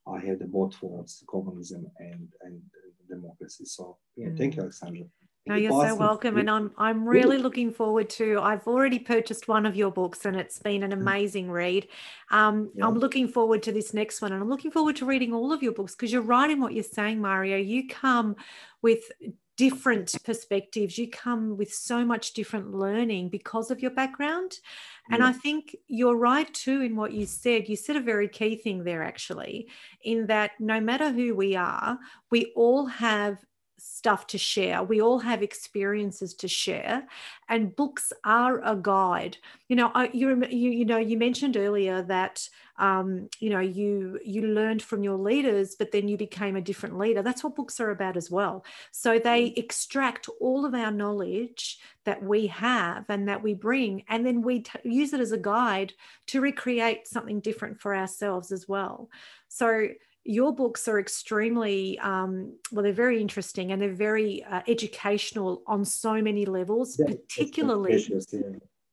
I have the both towards communism and and democracy. So yeah, mm. thank you, Alexandra. No, you're awesome. so welcome. And I'm I'm really looking forward to I've already purchased one of your books and it's been an mm. amazing read. Um, yeah. I'm looking forward to this next one and I'm looking forward to reading all of your books because you're right in what you're saying, Mario. You come with different perspectives. You come with so much different learning because of your background. And yeah. I think you're right too in what you said. You said a very key thing there, actually, in that no matter who we are, we all have stuff to share. We all have experiences to share, and books are a guide. You know, you, you you know you mentioned earlier that um, you know you you learned from your leaders, but then you became a different leader. That's what books are about as well. So they mm. extract all of our knowledge that we have and that we bring, and then we t- use it as a guide to recreate something different for ourselves as well. So your books are extremely um, well they're very interesting and they're very uh, educational on so many levels yeah, particularly yeah.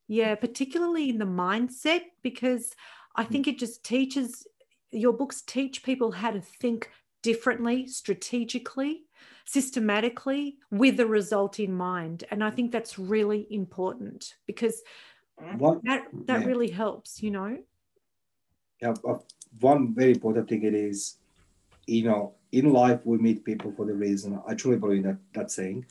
yeah particularly in the mindset because i mm. think it just teaches your books teach people how to think differently strategically systematically with the result in mind and i think that's really important because what, that that yeah. really helps you know yeah, one very important thing it is you know, in life we meet people for the reason. I truly believe that that saying,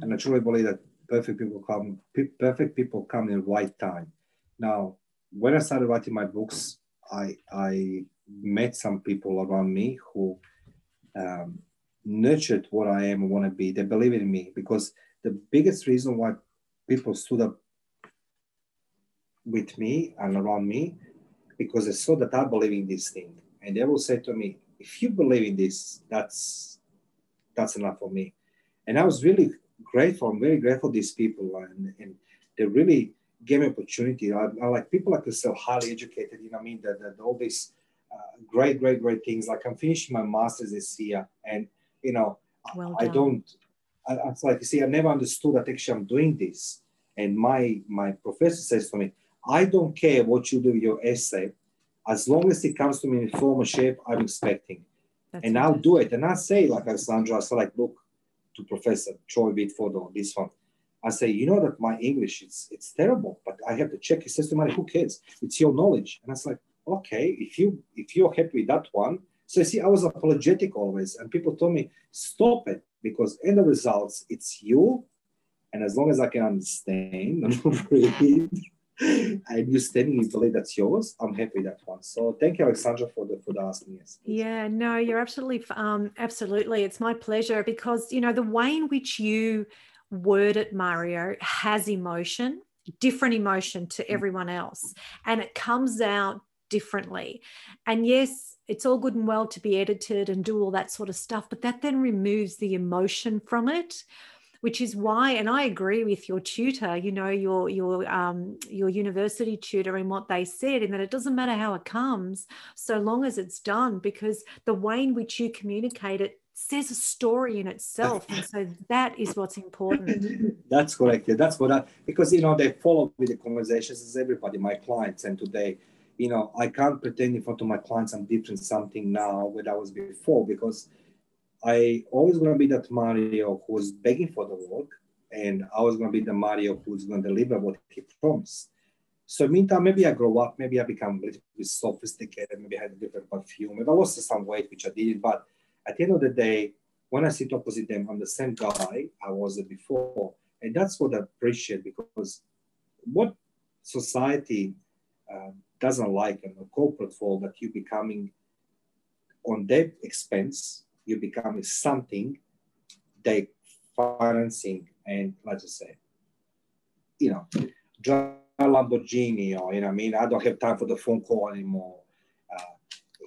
and I truly believe that perfect people come. Perfect people come in the right time. Now, when I started writing my books, I I met some people around me who um, nurtured what I am and want to be. They believe in me because the biggest reason why people stood up with me and around me because they saw that I believe in this thing. And they will say to me, if you believe in this, that's that's enough for me. And I was really grateful. I'm very grateful these people, and, and they really gave me opportunity. I, I like people like yourself, highly educated. You know, I mean, that, that all these uh, great, great, great things. Like I'm finishing my master's this year, and you know, well I don't. I, it's like you see, I never understood that actually I'm doing this. And my my professor says to me, I don't care what you do with your essay as long as it comes to me in form shape I'm expecting. That's and I'll do it. And I say, like Alessandra, I say, like, look to Professor Troy Whitford on this one. I say, you know that my English is it's terrible, but I have to check. He says to me, who cares? It's your knowledge. And I was like, okay, if you if you're happy with that one. So you see, I was apologetic always, and people told me, stop it, because in the results, it's you. And as long as I can understand and read, and you standing in believe that's yours, I'm happy with that one. So thank you, Alexandra, for the for the asking us. Yeah, no, you're absolutely um absolutely. It's my pleasure because you know the way in which you word it, Mario, has emotion, different emotion to mm. everyone else, and it comes out differently. And yes, it's all good and well to be edited and do all that sort of stuff, but that then removes the emotion from it which is why and i agree with your tutor you know your your um, your university tutor and what they said in that it doesn't matter how it comes so long as it's done because the way in which you communicate it says a story in itself and so that is what's important. That's correct yeah, that's what i because you know they follow with the conversations as everybody my clients and today you know i can't pretend in front of my clients i'm different something now what i was before because I always to be that Mario who's begging for the work, and I was going to be the Mario who's going to deliver what he promised. So meantime, maybe I grow up, maybe I become a little bit sophisticated, maybe I had a different perfume, maybe I lost some weight, which I did. But at the end of the day, when I sit opposite them, I'm the same guy I was before. And that's what I appreciate because what society uh, doesn't like in a corporate world that you becoming on their expense you become something they financing and let's just say, you know, drive a Lamborghini or you know, I mean, I don't have time for the phone call anymore. Uh,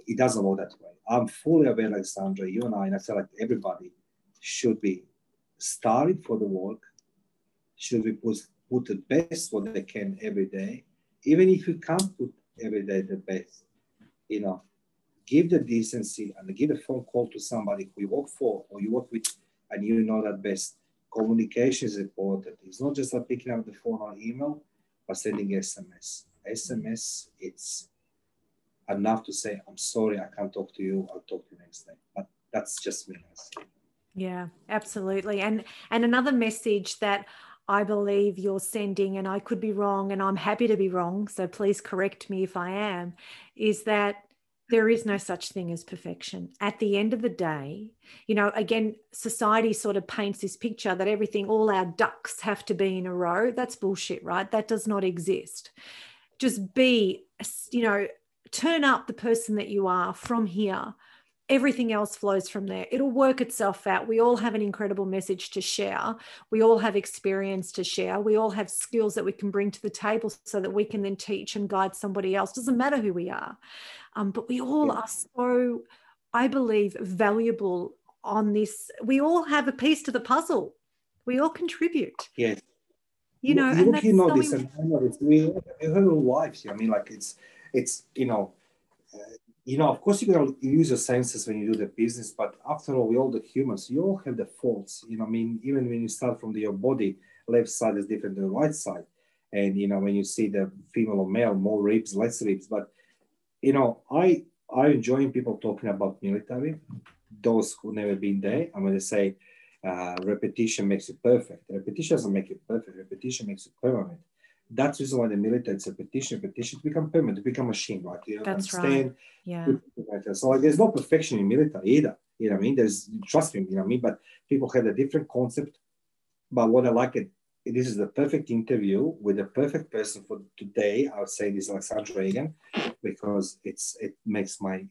it doesn't work that way. I'm fully aware, Alexandra, you and I, and I feel like everybody should be started for the work, should be put, put the best what they can every day, even if you can't put every day the best, you know, give the decency and give a phone call to somebody who you work for or you work with and you know that best. Communication is important. It's not just like picking up the phone or email, but sending SMS. SMS, it's enough to say, I'm sorry, I can't talk to you. I'll talk to you next day. But that's just me. Yeah, absolutely. And and another message that I believe you're sending, and I could be wrong, and I'm happy to be wrong, so please correct me if I am, is that there is no such thing as perfection. At the end of the day, you know, again, society sort of paints this picture that everything, all our ducks have to be in a row. That's bullshit, right? That does not exist. Just be, you know, turn up the person that you are from here everything else flows from there. It'll work itself out. We all have an incredible message to share. We all have experience to share. We all have skills that we can bring to the table so that we can then teach and guide somebody else. Doesn't matter who we are. Um, but we all yeah. are so, I believe, valuable on this. We all have a piece to the puzzle. We all contribute. Yes. You know, you, and you know this, and I know this. We, we have lives. I mean, like it's, it's you know, you know, of course, going to use your senses when you do the business, but after all, we all the humans, you all have the faults. You know, I mean, even when you start from the, your body, left side is different than the right side. And, you know, when you see the female or male, more ribs, less ribs. But, you know, I, I enjoy people talking about military, those who never been there. I'm going to say uh, repetition makes it perfect. Repetition doesn't make it perfect. Repetition makes it permanent. That's the reason why the military it's a petition, petition to become permanent, to become a machine, right? You That's understand? right. Yeah. So like, there's no perfection in military either. You know what I mean? There's trust me, you know what I mean? But people have a different concept. But what I like it, this is the perfect interview with the perfect person for today. I would say this is Alexandra Egan because it's it makes my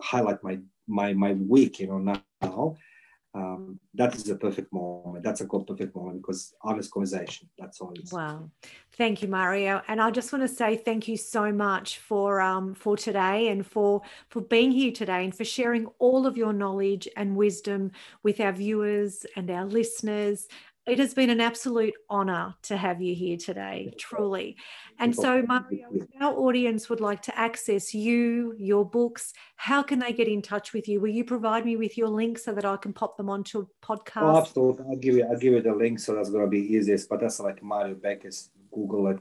highlight my my my week, you know, now um, that is a perfect moment. That's a perfect moment because honest conversation. That's all. Wow, thank you, Mario. And I just want to say thank you so much for um, for today and for for being here today and for sharing all of your knowledge and wisdom with our viewers and our listeners. It has been an absolute honor to have you here today, truly. And so, Mario, if our audience would like to access you, your books, how can they get in touch with you? Will you provide me with your link so that I can pop them onto a podcast? Oh, absolutely. I'll give you, I'll give you the link. So that's going to be easiest. But that's like Mario Bekes. Google it.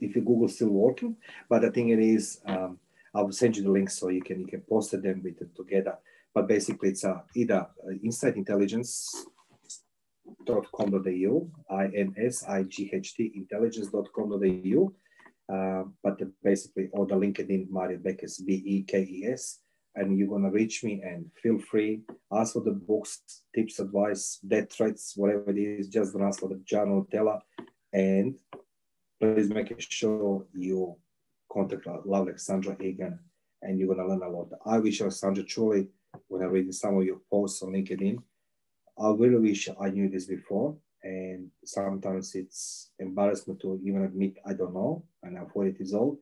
If your Google still working, but the thing it is, um, I will send you the link so you can you can post them with it together. But basically, it's uh, either uh, Insight Intelligence intelligence.com.au, I-N-S-I-G-H-T, intelligence.com.au. Uh, but basically, or the LinkedIn Mario Bekes, B-E-K-E-S, and you're gonna reach me and feel free, ask for the books, tips, advice, death threats, whatever it is, just ask for the journal teller, and please make sure you contact love Alexandra Egan, and you're gonna learn a lot. I wish Alexandra truly, when I read some of your posts on LinkedIn, I really wish I knew this before. And sometimes it's embarrassment to even admit I don't know, and I'm 40 years old.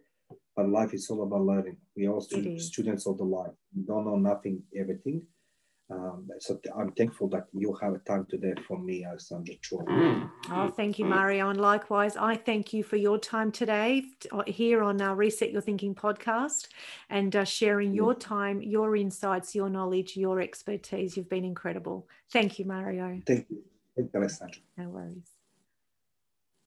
But life is all about learning. We are all students of the life. We don't know nothing, everything. Um, so I'm thankful that you have a time today for me, Alexandra Chua. Mm. Oh, thank you, Mario. And likewise, I thank you for your time today uh, here on our Reset Your Thinking podcast and uh, sharing your time, your insights, your knowledge, your expertise. You've been incredible. Thank you, Mario. Thank you. Thank you, Alexandra. No worries.